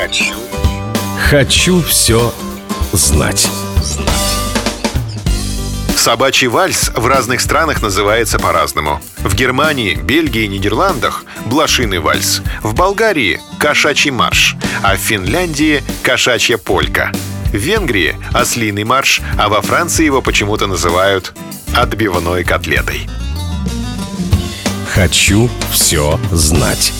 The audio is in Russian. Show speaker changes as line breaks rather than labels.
Хочу.
Хочу все знать.
Собачий вальс в разных странах называется по-разному. В Германии, Бельгии и Нидерландах – блошиный вальс. В Болгарии – кошачий марш. А в Финляндии – кошачья полька. В Венгрии – ослиный марш, а во Франции его почему-то называют отбивной котлетой.
Хочу все знать.